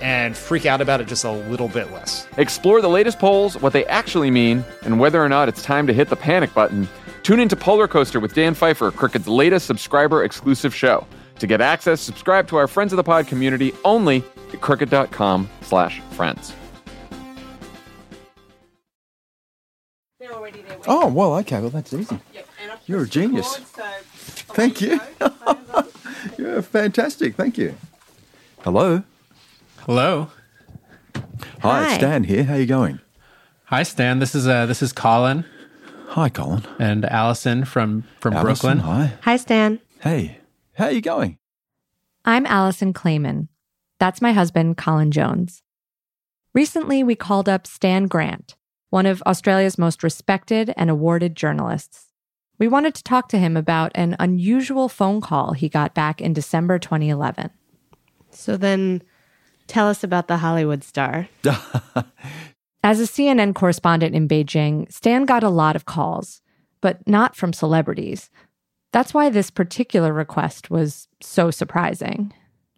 and freak out about it just a little bit less. Explore the latest polls, what they actually mean, and whether or not it's time to hit the panic button. Tune into Polar Coaster with Dan Pfeiffer, Crooked's latest subscriber exclusive show. To get access, subscribe to our Friends of the Pod community only at crooked.com slash friends. Oh, well, okay. Well, that's easy. You're a genius. Thank you. You're fantastic. Thank you. Hello. Hello. Hi, Hi. it's Stan here. How you going? Hi, Stan. This is uh, this is Colin Hi, Colin. and Allison from from Alison, Brooklyn. Hi. Hi, Stan. Hey. How you going? I'm Alison Klayman. That's my husband, Colin Jones. Recently, we called up Stan Grant, one of Australia's most respected and awarded journalists. We wanted to talk to him about an unusual phone call he got back in December 2011. So then tell us about the Hollywood star. As a CNN correspondent in Beijing, Stan got a lot of calls, but not from celebrities. That's why this particular request was so surprising.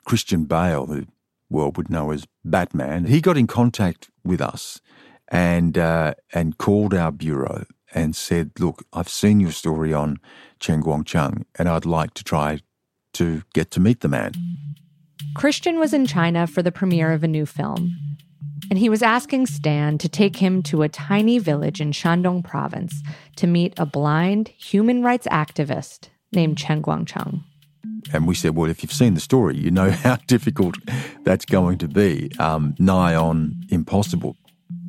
Christian Bale, the world would know as Batman, he got in contact with us and uh, and called our bureau and said, "Look, I've seen your story on Chen Guangcheng, and I'd like to try to get to meet the man." Christian was in China for the premiere of a new film, and he was asking Stan to take him to a tiny village in Shandong province to meet a blind human rights activist named Chen Guangcheng. And we said, well, if you've seen the story, you know how difficult that's going to be, um, nigh on impossible.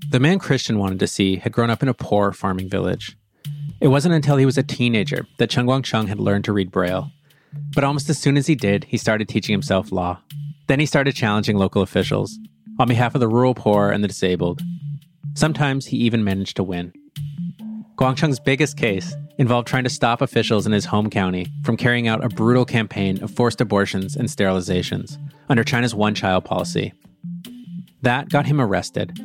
The man Christian wanted to see had grown up in a poor farming village. It wasn't until he was a teenager that Chen Guangcheng had learned to read Braille. But almost as soon as he did, he started teaching himself law. Then he started challenging local officials on behalf of the rural poor and the disabled. Sometimes he even managed to win. Guangcheng's biggest case involved trying to stop officials in his home county from carrying out a brutal campaign of forced abortions and sterilizations under China's one child policy. That got him arrested.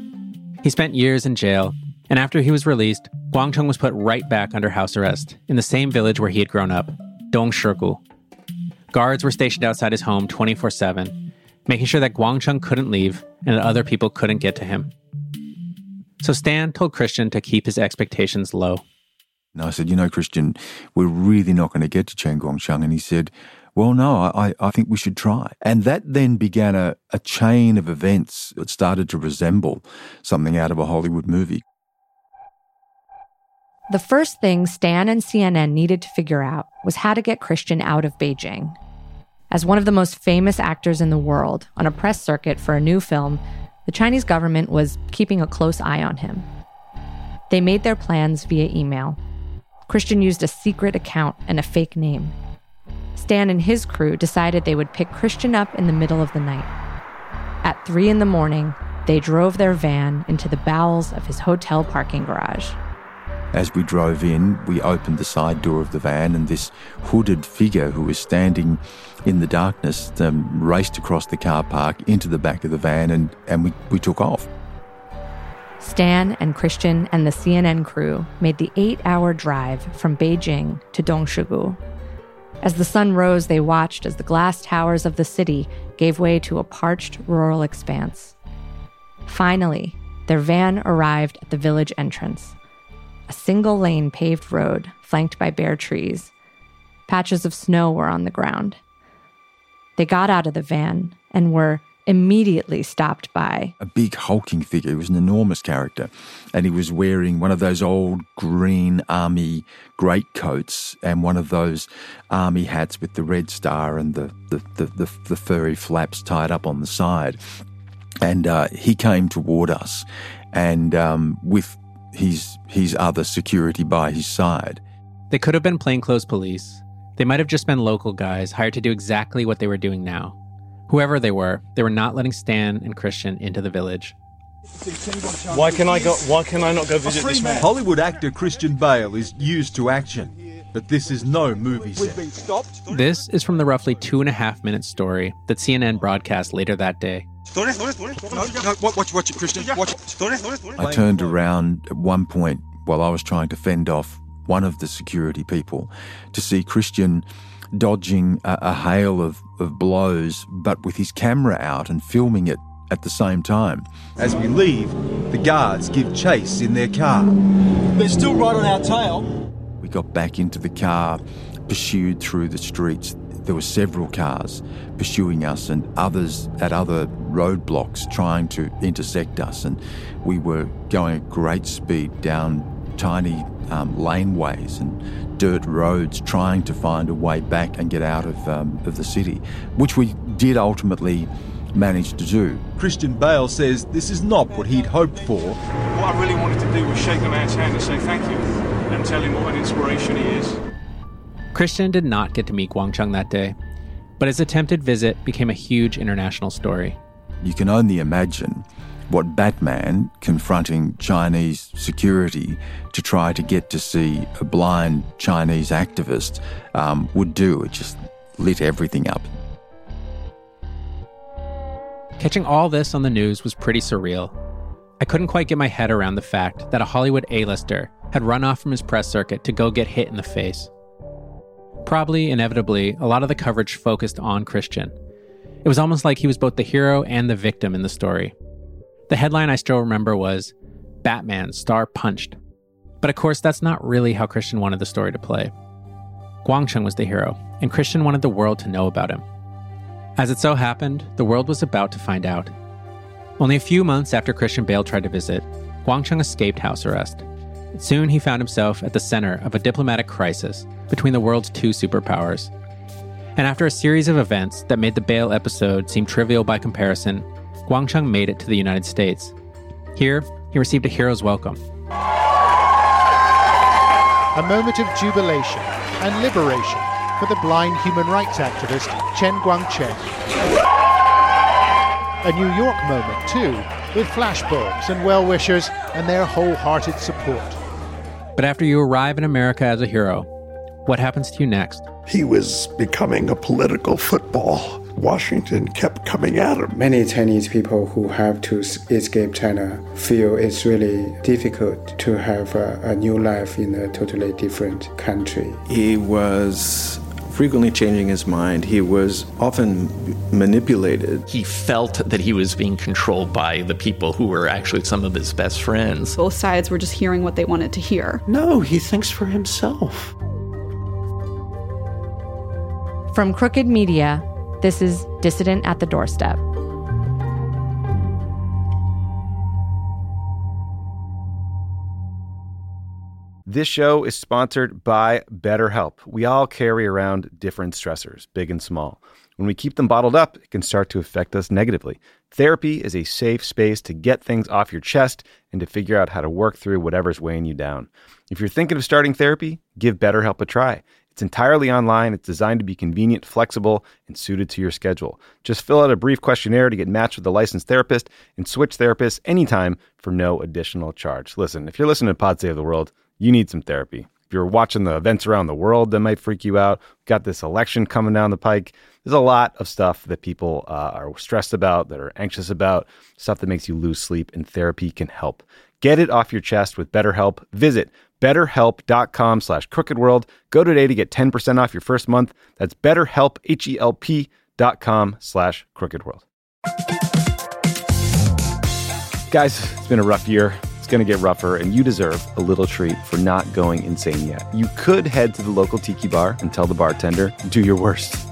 He spent years in jail, and after he was released, Guangcheng was put right back under house arrest in the same village where he had grown up, Dongshigu. Guards were stationed outside his home 24 7, making sure that Guangcheng couldn't leave and that other people couldn't get to him. So Stan told Christian to keep his expectations low. And I said, you know, Christian, we're really not going to get to Chen Guangcheng. And he said, well, no, I, I think we should try. And that then began a, a chain of events that started to resemble something out of a Hollywood movie. The first thing Stan and CNN needed to figure out was how to get Christian out of Beijing. As one of the most famous actors in the world on a press circuit for a new film, the Chinese government was keeping a close eye on him. They made their plans via email. Christian used a secret account and a fake name. Stan and his crew decided they would pick Christian up in the middle of the night. At three in the morning, they drove their van into the bowels of his hotel parking garage. As we drove in, we opened the side door of the van, and this hooded figure who was standing in the darkness um, raced across the car park into the back of the van, and, and we, we took off. Stan and Christian and the CNN crew made the eight hour drive from Beijing to Dongshigu. As the sun rose, they watched as the glass towers of the city gave way to a parched rural expanse. Finally, their van arrived at the village entrance a single lane paved road flanked by bare trees. Patches of snow were on the ground. They got out of the van and were immediately stopped by a big hulking figure. He was an enormous character, and he was wearing one of those old green army greatcoats and one of those army hats with the red star and the the, the, the, the furry flaps tied up on the side. And uh, he came toward us, and um, with his his other security by his side. They could have been plainclothes police. They might have just been local guys hired to do exactly what they were doing now Whoever they were, they were not letting Stan and Christian into the village. Why can I go? Why can I not go visit this man? Hollywood actor Christian Bale is used to action, but this is no movie set. This is from the roughly two and a half minute story that CNN broadcast later that day. Watch, watch it, Christian. Watch it. I turned around at one point while I was trying to fend off one of the security people to see Christian dodging a, a hail of, of blows, but with his camera out and filming it at the same time. As we leave, the guards give chase in their car. They're still right on our tail. We got back into the car, pursued through the streets. There were several cars pursuing us and others at other roadblocks trying to intersect us. And we were going at great speed down tiny um, laneways and dirt roads trying to find a way back and get out of, um, of the city, which we did ultimately manage to do. Christian Bale says this is not what he'd hoped for. What I really wanted to do was shake the man's hand and say thank you and tell him what an inspiration he is. Christian did not get to meet Guangcheng that day, but his attempted visit became a huge international story. You can only imagine what Batman confronting Chinese security to try to get to see a blind Chinese activist um, would do. It just lit everything up. Catching all this on the news was pretty surreal. I couldn't quite get my head around the fact that a Hollywood A-lister had run off from his press circuit to go get hit in the face. Probably, inevitably, a lot of the coverage focused on Christian. It was almost like he was both the hero and the victim in the story. The headline I still remember was Batman star punched. But of course, that's not really how Christian wanted the story to play. Guangcheng was the hero, and Christian wanted the world to know about him. As it so happened, the world was about to find out. Only a few months after Christian Bale tried to visit, Guangcheng escaped house arrest. Soon he found himself at the center of a diplomatic crisis between the world's two superpowers. And after a series of events that made the Bale episode seem trivial by comparison, Guangcheng made it to the United States. Here, he received a hero's welcome. A moment of jubilation and liberation for the blind human rights activist Chen Guangcheng. A New York moment, too, with flashbulbs and well wishers and their wholehearted support. But after you arrive in America as a hero, what happens to you next? He was becoming a political football. Washington kept coming at him. Many Chinese people who have to escape China feel it's really difficult to have a, a new life in a totally different country. He was frequently changing his mind. He was often manipulated. He felt that he was being controlled by the people who were actually some of his best friends. Both sides were just hearing what they wanted to hear. No, he thinks for himself. From Crooked Media, this is Dissident at the Doorstep. This show is sponsored by BetterHelp. We all carry around different stressors, big and small. When we keep them bottled up, it can start to affect us negatively. Therapy is a safe space to get things off your chest and to figure out how to work through whatever's weighing you down. If you're thinking of starting therapy, give BetterHelp a try. It's entirely online. It's designed to be convenient, flexible, and suited to your schedule. Just fill out a brief questionnaire to get matched with a licensed therapist and switch therapists anytime for no additional charge. Listen, if you're listening to Pod Save the World, you need some therapy. If you're watching the events around the world that might freak you out, We've got this election coming down the pike. There's a lot of stuff that people uh, are stressed about, that are anxious about, stuff that makes you lose sleep, and therapy can help. Get it off your chest with BetterHelp. Visit betterhelp.com slash crookedworld. Go today to get 10% off your first month. That's betterhelp, H-E-L-P dot com slash crookedworld. Guys, it's been a rough year. It's going to get rougher, and you deserve a little treat for not going insane yet. You could head to the local tiki bar and tell the bartender, do your worst.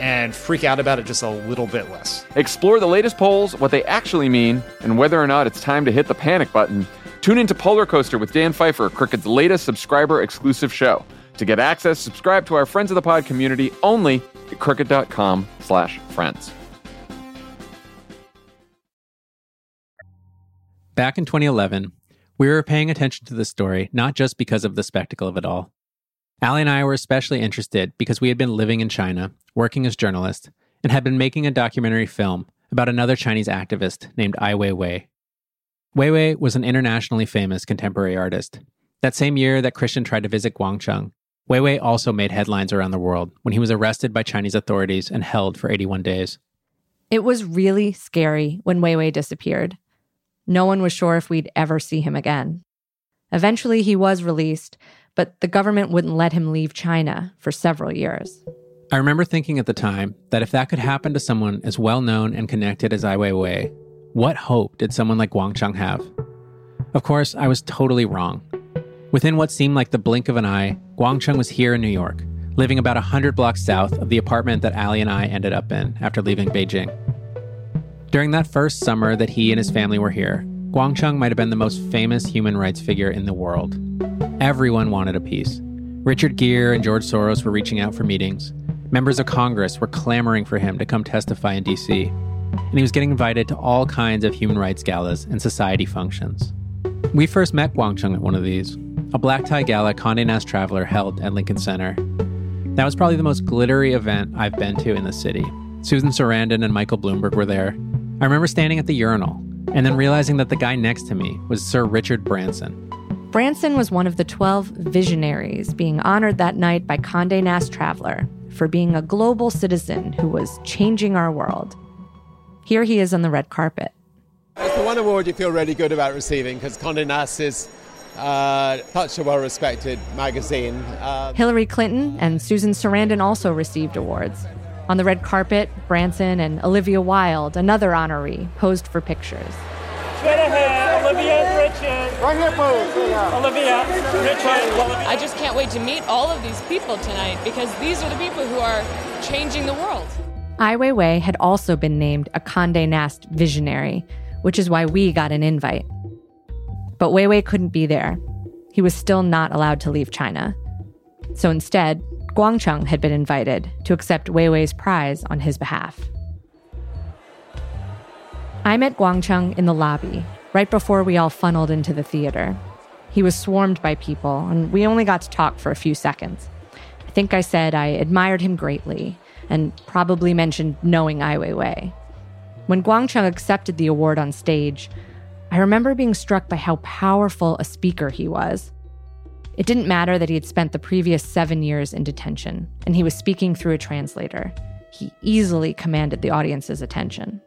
and freak out about it just a little bit less. Explore the latest polls, what they actually mean, and whether or not it's time to hit the panic button. Tune into Polar Coaster with Dan Pfeiffer, Crooked's latest subscriber exclusive show. To get access, subscribe to our Friends of the Pod community only at crooked.com slash friends. Back in 2011, we were paying attention to the story not just because of the spectacle of it all. Allie and I were especially interested because we had been living in China, working as journalists, and had been making a documentary film about another Chinese activist named Ai Weiwei. Weiwei was an internationally famous contemporary artist. That same year that Christian tried to visit Guangcheng, Weiwei also made headlines around the world when he was arrested by Chinese authorities and held for 81 days. It was really scary when Weiwei disappeared. No one was sure if we'd ever see him again. Eventually, he was released, but the government wouldn't let him leave China for several years. I remember thinking at the time that if that could happen to someone as well known and connected as Ai Weiwei, what hope did someone like Guangcheng have? Of course, I was totally wrong. Within what seemed like the blink of an eye, Guangcheng was here in New York, living about 100 blocks south of the apartment that Ali and I ended up in after leaving Beijing. During that first summer that he and his family were here, Guangcheng might have been the most famous human rights figure in the world. Everyone wanted a piece. Richard Gere and George Soros were reaching out for meetings. Members of Congress were clamoring for him to come testify in DC. And he was getting invited to all kinds of human rights galas and society functions. We first met Guangcheng at one of these, a black tie gala Condé Nast Traveler held at Lincoln Center. That was probably the most glittery event I've been to in the city. Susan Sarandon and Michael Bloomberg were there. I remember standing at the urinal and then realizing that the guy next to me was Sir Richard Branson. Branson was one of the 12 visionaries being honored that night by Condé Nast Traveler for being a global citizen who was changing our world. Here he is on the red carpet. It's the one award you feel really good about receiving because Condé Nast is uh, such a well-respected magazine. Uh, Hillary Clinton and Susan Sarandon also received awards. On the red carpet, Branson and Olivia Wilde, another honoree, posed for pictures. Straight ahead, Olivia Richard. Right here, please. Olivia Richard. I just can't wait to meet all of these people tonight because these are the people who are changing the world. Ai Weiwei had also been named a Condé Nast visionary, which is why we got an invite. But Weiwei couldn't be there. He was still not allowed to leave China. So instead, Guangcheng had been invited to accept Weiwei's prize on his behalf. I met Guangcheng in the lobby, right before we all funneled into the theater. He was swarmed by people, and we only got to talk for a few seconds. I think I said I admired him greatly, and probably mentioned knowing Ai Weiwei. When Guangcheng accepted the award on stage, I remember being struck by how powerful a speaker he was. It didn't matter that he had spent the previous seven years in detention, and he was speaking through a translator. He easily commanded the audience's attention.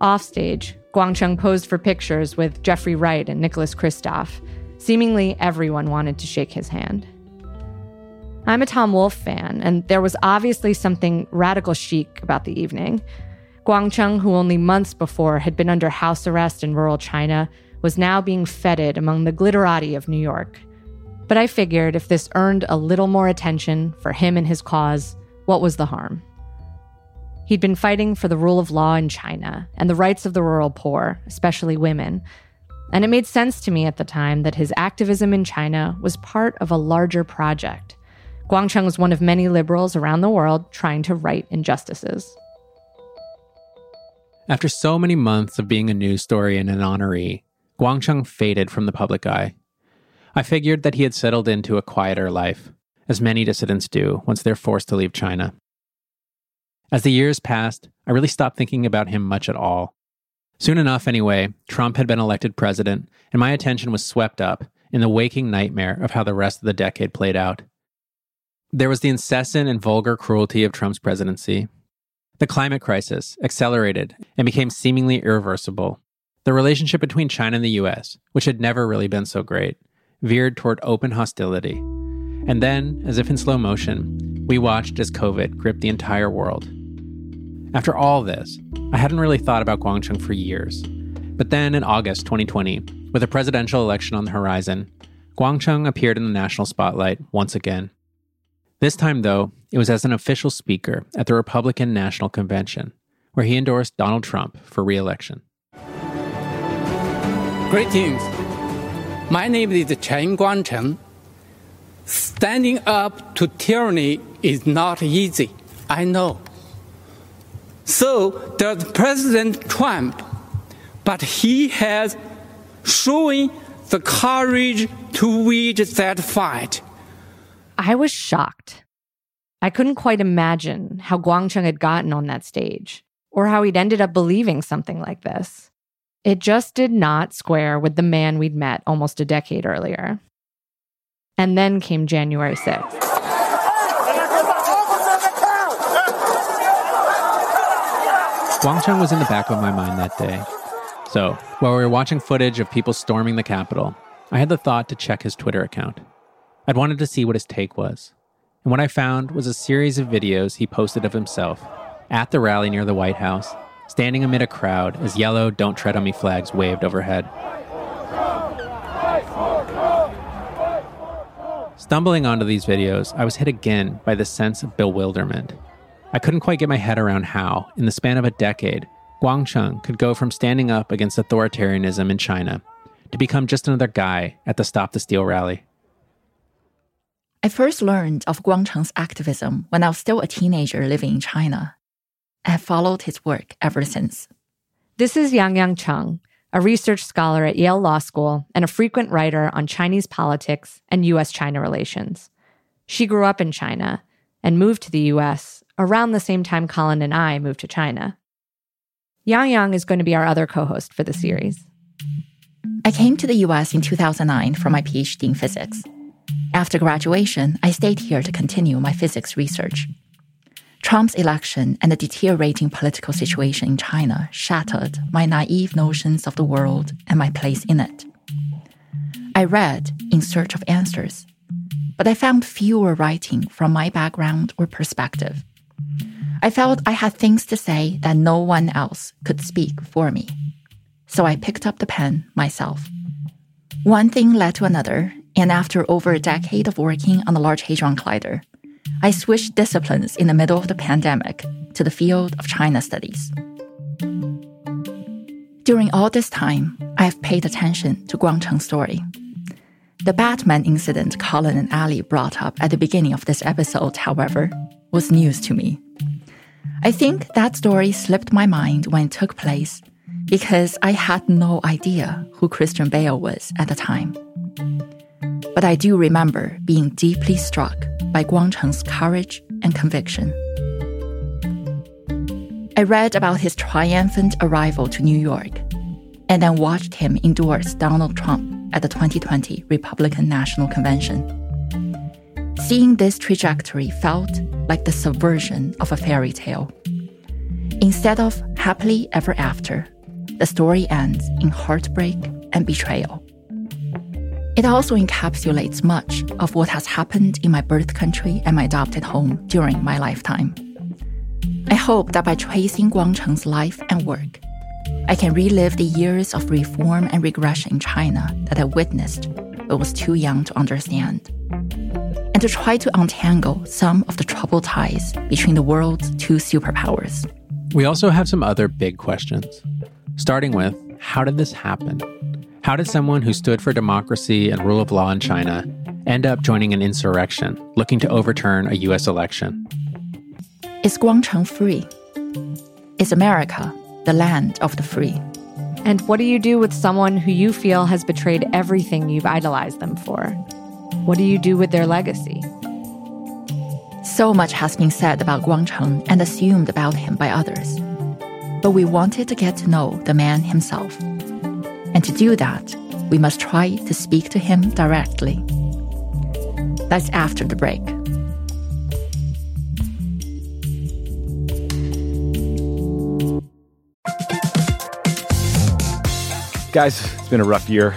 Offstage, Guangcheng posed for pictures with Jeffrey Wright and Nicholas Kristof. Seemingly everyone wanted to shake his hand. I'm a Tom Wolfe fan, and there was obviously something radical chic about the evening. Guangcheng, who only months before had been under house arrest in rural China, was now being feted among the glitterati of New York. But I figured if this earned a little more attention for him and his cause, what was the harm? He'd been fighting for the rule of law in China and the rights of the rural poor, especially women. And it made sense to me at the time that his activism in China was part of a larger project. Guangcheng was one of many liberals around the world trying to right injustices. After so many months of being a news story and an honoree, Guangcheng faded from the public eye. I figured that he had settled into a quieter life, as many dissidents do once they're forced to leave China. As the years passed, I really stopped thinking about him much at all. Soon enough, anyway, Trump had been elected president, and my attention was swept up in the waking nightmare of how the rest of the decade played out. There was the incessant and vulgar cruelty of Trump's presidency. The climate crisis accelerated and became seemingly irreversible. The relationship between China and the US, which had never really been so great, veered toward open hostility. And then, as if in slow motion, we watched as COVID gripped the entire world. After all this, I hadn't really thought about Guangcheng for years. But then in August 2020, with a presidential election on the horizon, Guangcheng appeared in the national spotlight once again. This time, though, it was as an official speaker at the Republican National Convention, where he endorsed Donald Trump for re election. Greetings. My name is Chen Guangcheng. Standing up to tyranny is not easy, I know. So does President Trump, but he has shown the courage to wage that fight. I was shocked. I couldn't quite imagine how Guangcheng had gotten on that stage or how he'd ended up believing something like this. It just did not square with the man we'd met almost a decade earlier. And then came January 6th. Guangcheng was in the back of my mind that day. So, while we were watching footage of people storming the Capitol, I had the thought to check his Twitter account. I'd wanted to see what his take was. And what I found was a series of videos he posted of himself at the rally near the White House standing amid a crowd as yellow Don't Tread on Me flags waved overhead. Stumbling onto these videos, I was hit again by the sense of bewilderment. I couldn't quite get my head around how, in the span of a decade, Guangcheng could go from standing up against authoritarianism in China to become just another guy at the Stop the Steal rally. I first learned of Guangcheng's activism when I was still a teenager living in China. I have followed his work ever since. This is Yangyang Cheng, a research scholar at Yale Law School and a frequent writer on Chinese politics and US China relations. She grew up in China and moved to the US around the same time Colin and I moved to China. Yangyang is going to be our other co host for the series. I came to the US in 2009 for my PhD in physics. After graduation, I stayed here to continue my physics research. Trump's election and the deteriorating political situation in China shattered my naive notions of the world and my place in it. I read in search of answers, but I found fewer writing from my background or perspective. I felt I had things to say that no one else could speak for me. So I picked up the pen myself. One thing led to another, and after over a decade of working on the Large Hadron Collider, I switched disciplines in the middle of the pandemic to the field of China studies. During all this time, I have paid attention to Guangcheng's story. The Batman incident Colin and Ali brought up at the beginning of this episode, however, was news to me. I think that story slipped my mind when it took place because I had no idea who Christian Bale was at the time. But I do remember being deeply struck by Guangcheng's courage and conviction. I read about his triumphant arrival to New York and then watched him endorse Donald Trump at the 2020 Republican National Convention. Seeing this trajectory felt like the subversion of a fairy tale. Instead of happily ever after, the story ends in heartbreak and betrayal. It also encapsulates much of what has happened in my birth country and my adopted home during my lifetime. I hope that by tracing Guangcheng's life and work, I can relive the years of reform and regression in China that I witnessed but was too young to understand, and to try to untangle some of the troubled ties between the world's two superpowers. We also have some other big questions, starting with how did this happen? How did someone who stood for democracy and rule of law in China end up joining an insurrection looking to overturn a US election? Is Guangcheng free? Is America the land of the free? And what do you do with someone who you feel has betrayed everything you've idolized them for? What do you do with their legacy? So much has been said about Guangcheng and assumed about him by others. But we wanted to get to know the man himself. And to do that, we must try to speak to him directly. That's after the break. Guys, it's been a rough year.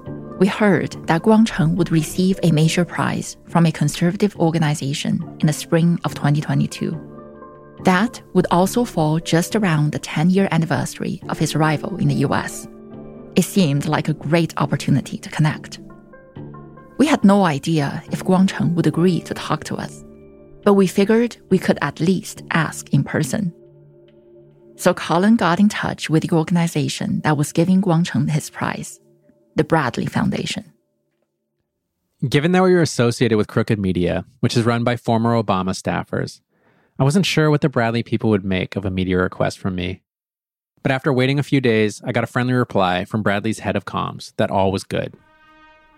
we heard that Guangcheng would receive a major prize from a conservative organization in the spring of 2022. That would also fall just around the 10 year anniversary of his arrival in the US. It seemed like a great opportunity to connect. We had no idea if Guangcheng would agree to talk to us, but we figured we could at least ask in person. So Colin got in touch with the organization that was giving Guangcheng his prize, the Bradley Foundation. Given that we were associated with Crooked Media, which is run by former Obama staffers, I wasn't sure what the Bradley people would make of a media request from me. But after waiting a few days, I got a friendly reply from Bradley's head of comms that all was good.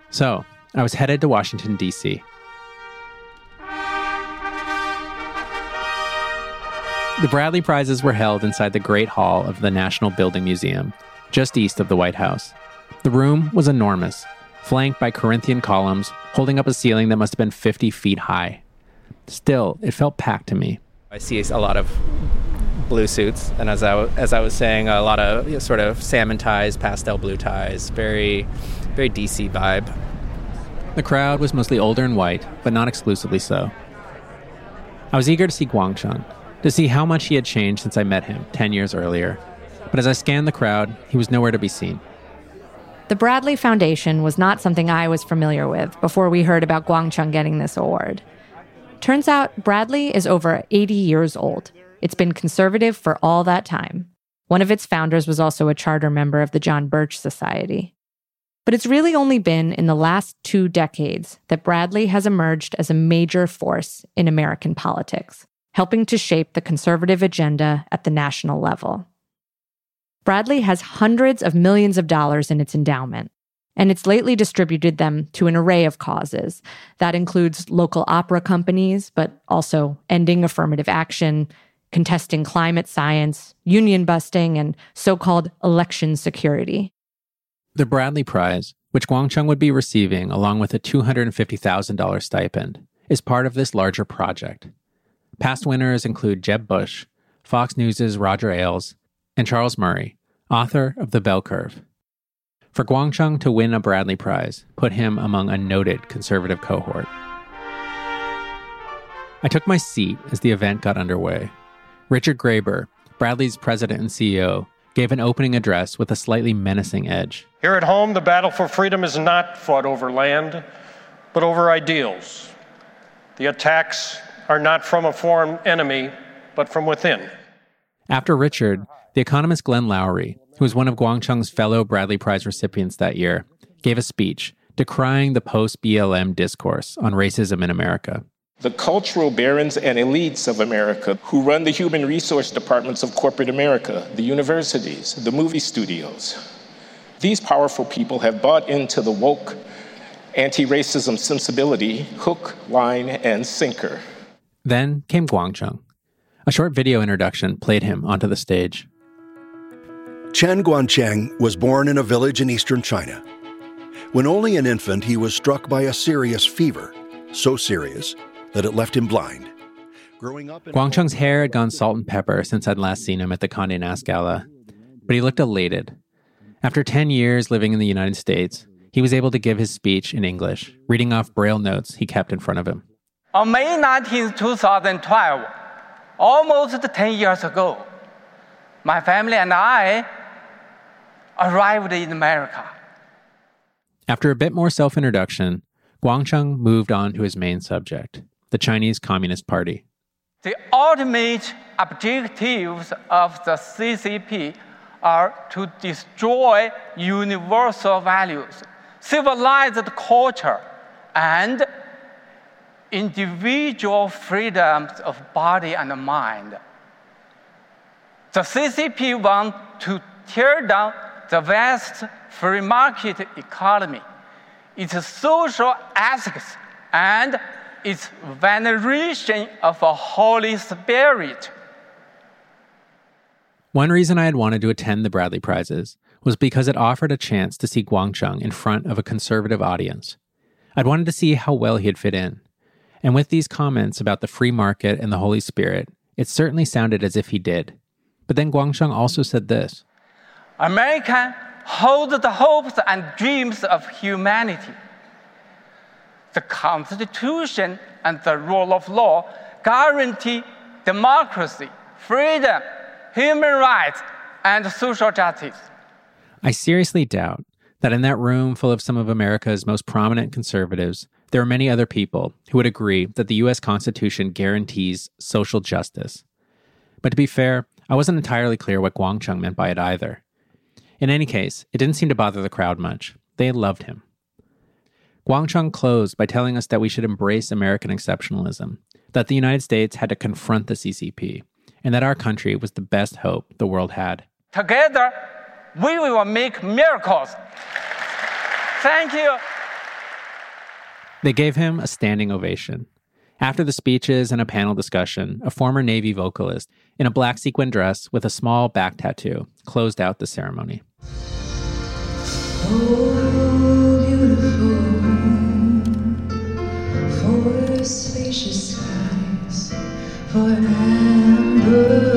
So I was headed to Washington, D.C. The Bradley Prizes were held inside the Great Hall of the National Building Museum, just east of the White House. The room was enormous, flanked by Corinthian columns holding up a ceiling that must have been 50 feet high. Still, it felt packed to me. I see a lot of blue suits, and as I, as I was saying, a lot of you know, sort of salmon ties, pastel blue ties, very, very DC vibe. The crowd was mostly older and white, but not exclusively so. I was eager to see Guangcheng, to see how much he had changed since I met him 10 years earlier. But as I scanned the crowd, he was nowhere to be seen. The Bradley Foundation was not something I was familiar with before we heard about Guangcheng getting this award. Turns out Bradley is over 80 years old. It's been conservative for all that time. One of its founders was also a charter member of the John Birch Society. But it's really only been in the last two decades that Bradley has emerged as a major force in American politics, helping to shape the conservative agenda at the national level. Bradley has hundreds of millions of dollars in its endowment, and it's lately distributed them to an array of causes. That includes local opera companies, but also ending affirmative action, contesting climate science, union busting, and so called election security. The Bradley Prize, which Guangcheng would be receiving along with a $250,000 stipend, is part of this larger project. Past winners include Jeb Bush, Fox News' Roger Ailes, and Charles Murray, author of The Bell Curve. For Guangcheng to win a Bradley Prize put him among a noted conservative cohort. I took my seat as the event got underway. Richard Graber, Bradley's president and CEO, gave an opening address with a slightly menacing edge. Here at home, the battle for freedom is not fought over land, but over ideals. The attacks are not from a foreign enemy, but from within. After Richard, the economist Glenn Loury, who was one of Guangcheng's fellow Bradley Prize recipients that year, gave a speech decrying the post BLM discourse on racism in America. The cultural barons and elites of America who run the human resource departments of corporate America, the universities, the movie studios. These powerful people have bought into the woke anti racism sensibility hook, line, and sinker. Then came Guangcheng. A short video introduction played him onto the stage. Chen Guangcheng was born in a village in eastern China. When only an infant, he was struck by a serious fever, so serious that it left him blind. Growing up Guangcheng's hair had gone salt and pepper since I'd last seen him at the Condé Nast Gala, but he looked elated. After 10 years living in the United States, he was able to give his speech in English, reading off braille notes he kept in front of him. On May 19, 2012, almost 10 years ago, my family and I arrived in America. After a bit more self introduction, Guangcheng moved on to his main subject the Chinese Communist Party. The ultimate objectives of the CCP are to destroy universal values civilized culture, and individual freedoms of body and mind. The CCP wants to tear down the West free market economy, its social ethics, and its veneration of a Holy Spirit. One reason I had wanted to attend the Bradley Prizes was because it offered a chance to see Guangcheng in front of a conservative audience. I'd wanted to see how well he'd fit in. And with these comments about the free market and the Holy Spirit, it certainly sounded as if he did. But then Guangcheng also said this America holds the hopes and dreams of humanity. The Constitution and the rule of law guarantee democracy, freedom, human rights, and social justice. I seriously doubt that in that room full of some of America's most prominent conservatives, there are many other people who would agree that the US Constitution guarantees social justice. But to be fair, I wasn't entirely clear what Guangcheng meant by it either. In any case, it didn't seem to bother the crowd much. They loved him. Guangcheng closed by telling us that we should embrace American exceptionalism, that the United States had to confront the CCP, and that our country was the best hope the world had. Together, we will make miracles. Thank you. They gave him a standing ovation. After the speeches and a panel discussion, a former Navy vocalist in a black sequin dress with a small back tattoo closed out the ceremony. Oh, for spacious skies, for amber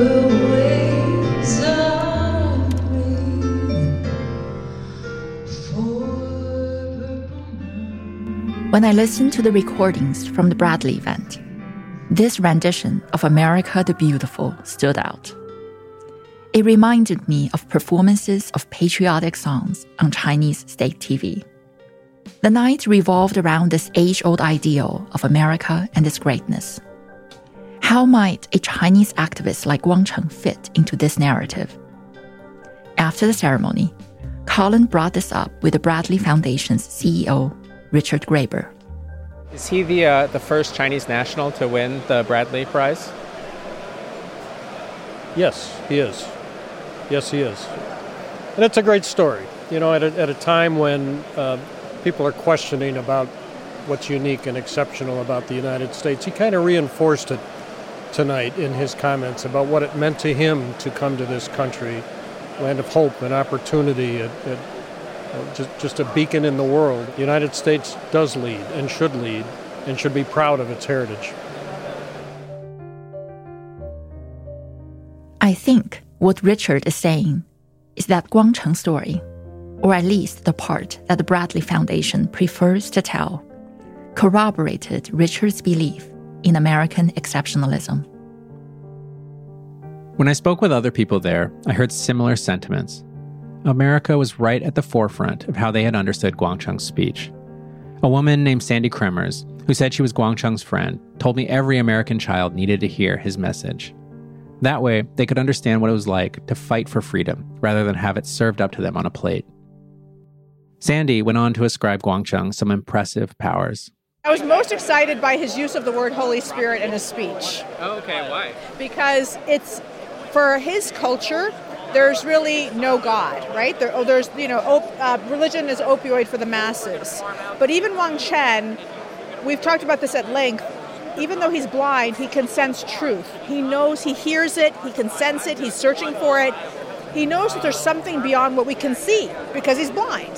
When I listened to the recordings from the Bradley event, this rendition of America the Beautiful stood out. It reminded me of performances of patriotic songs on Chinese state TV. The night revolved around this age old ideal of America and its greatness. How might a Chinese activist like Guangcheng fit into this narrative? After the ceremony, Colin brought this up with the Bradley Foundation's CEO, Richard Graber. Is he the uh, the first Chinese national to win the Bradley Prize? Yes, he is. Yes, he is. And it's a great story. You know, at a, at a time when uh, people are questioning about what's unique and exceptional about the United States, he kind of reinforced it tonight in his comments about what it meant to him to come to this country, land of hope and opportunity, a, a, just, just a beacon in the world. The United States does lead and should lead and should be proud of its heritage. I think what Richard is saying is that Guangcheng's story, or at least the part that the Bradley Foundation prefers to tell, corroborated Richard's belief in American exceptionalism. When I spoke with other people there, I heard similar sentiments. America was right at the forefront of how they had understood Guangcheng's speech. A woman named Sandy Kremers, who said she was Guangcheng's friend, told me every American child needed to hear his message. That way, they could understand what it was like to fight for freedom rather than have it served up to them on a plate. Sandy went on to ascribe Guangcheng some impressive powers. I was most excited by his use of the word Holy Spirit in his speech. Oh, okay, why? Because it's for his culture, there's really no God, right? There, oh, there's, you know, op- uh, religion is opioid for the masses. But even Wang Chen, we've talked about this at length, even though he's blind, he can sense truth. He knows, he hears it, he can sense it, he's searching for it. He knows that there's something beyond what we can see because he's blind.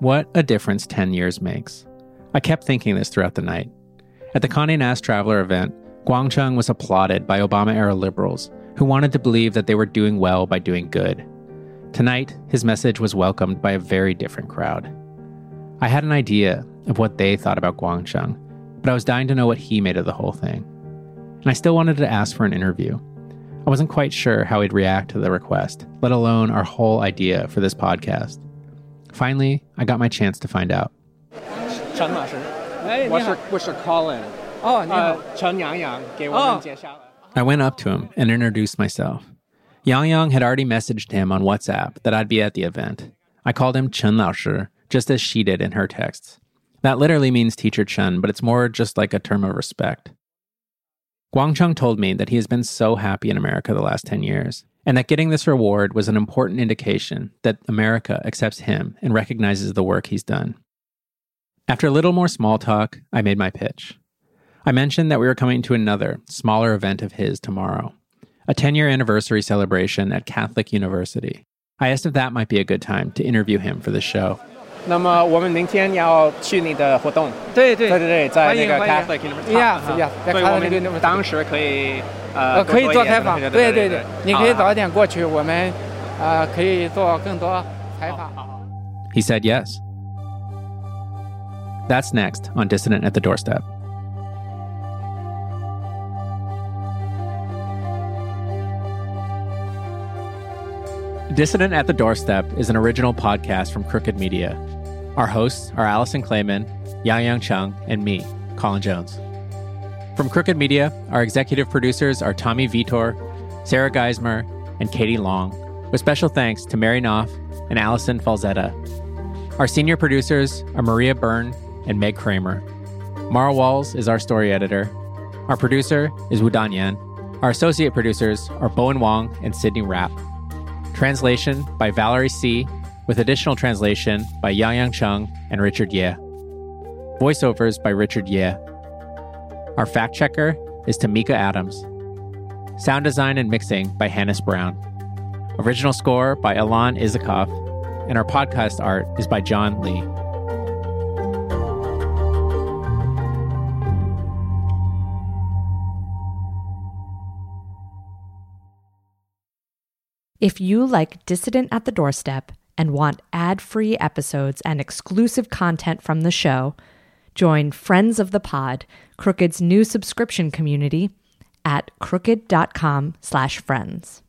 What a difference 10 years makes. I kept thinking this throughout the night. At the Condé Nast Traveler event, Guangcheng was applauded by Obama era liberals who wanted to believe that they were doing well by doing good. Tonight, his message was welcomed by a very different crowd. I had an idea of what they thought about Guangcheng, but I was dying to know what he made of the whole thing. And I still wanted to ask for an interview. I wasn't quite sure how he'd react to the request, let alone our whole idea for this podcast. Finally, I got my chance to find out. 陈老师， 哎， 我是你好。我是 Colin，哦，你好。呃，陈洋洋给我们介绍。 I went up to him and introduced myself. Yangyang had already messaged him on WhatsApp that I'd be at the event. I called him Chen Lao Shi, just as she did in her texts. That literally means teacher Chen, but it's more just like a term of respect. Guangcheng told me that he has been so happy in America the last 10 years, and that getting this reward was an important indication that America accepts him and recognizes the work he's done. After a little more small talk, I made my pitch. I mentioned that we were coming to another, smaller event of his tomorrow, a 10 year anniversary celebration at Catholic University. I asked if that might be a good time to interview him for the show. 那么我们明天要去你的活动，对对对对对，在那个欢迎 Catholic 欢迎 University， Yeah, 好 yeah，在所以 Catholic 我们 University 当时可以呃呃，可以多一点做采访，对对对对，你可以好早一点过去，我们呃可以做更多采访。 He said yes. That's next on Dissident at the Doorstep. Dissident at the Doorstep is an original podcast from Crooked Media. Our hosts are Alison Klayman, Yang Yang Chung, and me, Colin Jones. From Crooked Media, our executive producers are Tommy Vietor, Sarah Geismer, and Katie Long, with special thanks to Mary Knauf and Allison Falzetta. Our senior producers are Maria Byrne and Meg Kramer. Mara Walls is our story editor. Our producer is Wudan Yan. Our associate producers are Bowen Wong and Sydney Rapp. Translation by Valerie C., with additional translation by Yangyang Cheng and Richard Ye. Voiceovers by Richard Ye. Our fact checker is Tamika Adams. Sound design and mixing by Hannes Brown. Original score by Ilan Izakov. And our podcast art is by John Lee. If you like Dissident at the Doorstep and want ad free episodes and exclusive content from the show, join Friends of the Pod, Crooked's new subscription community, at crooked.com slash friends.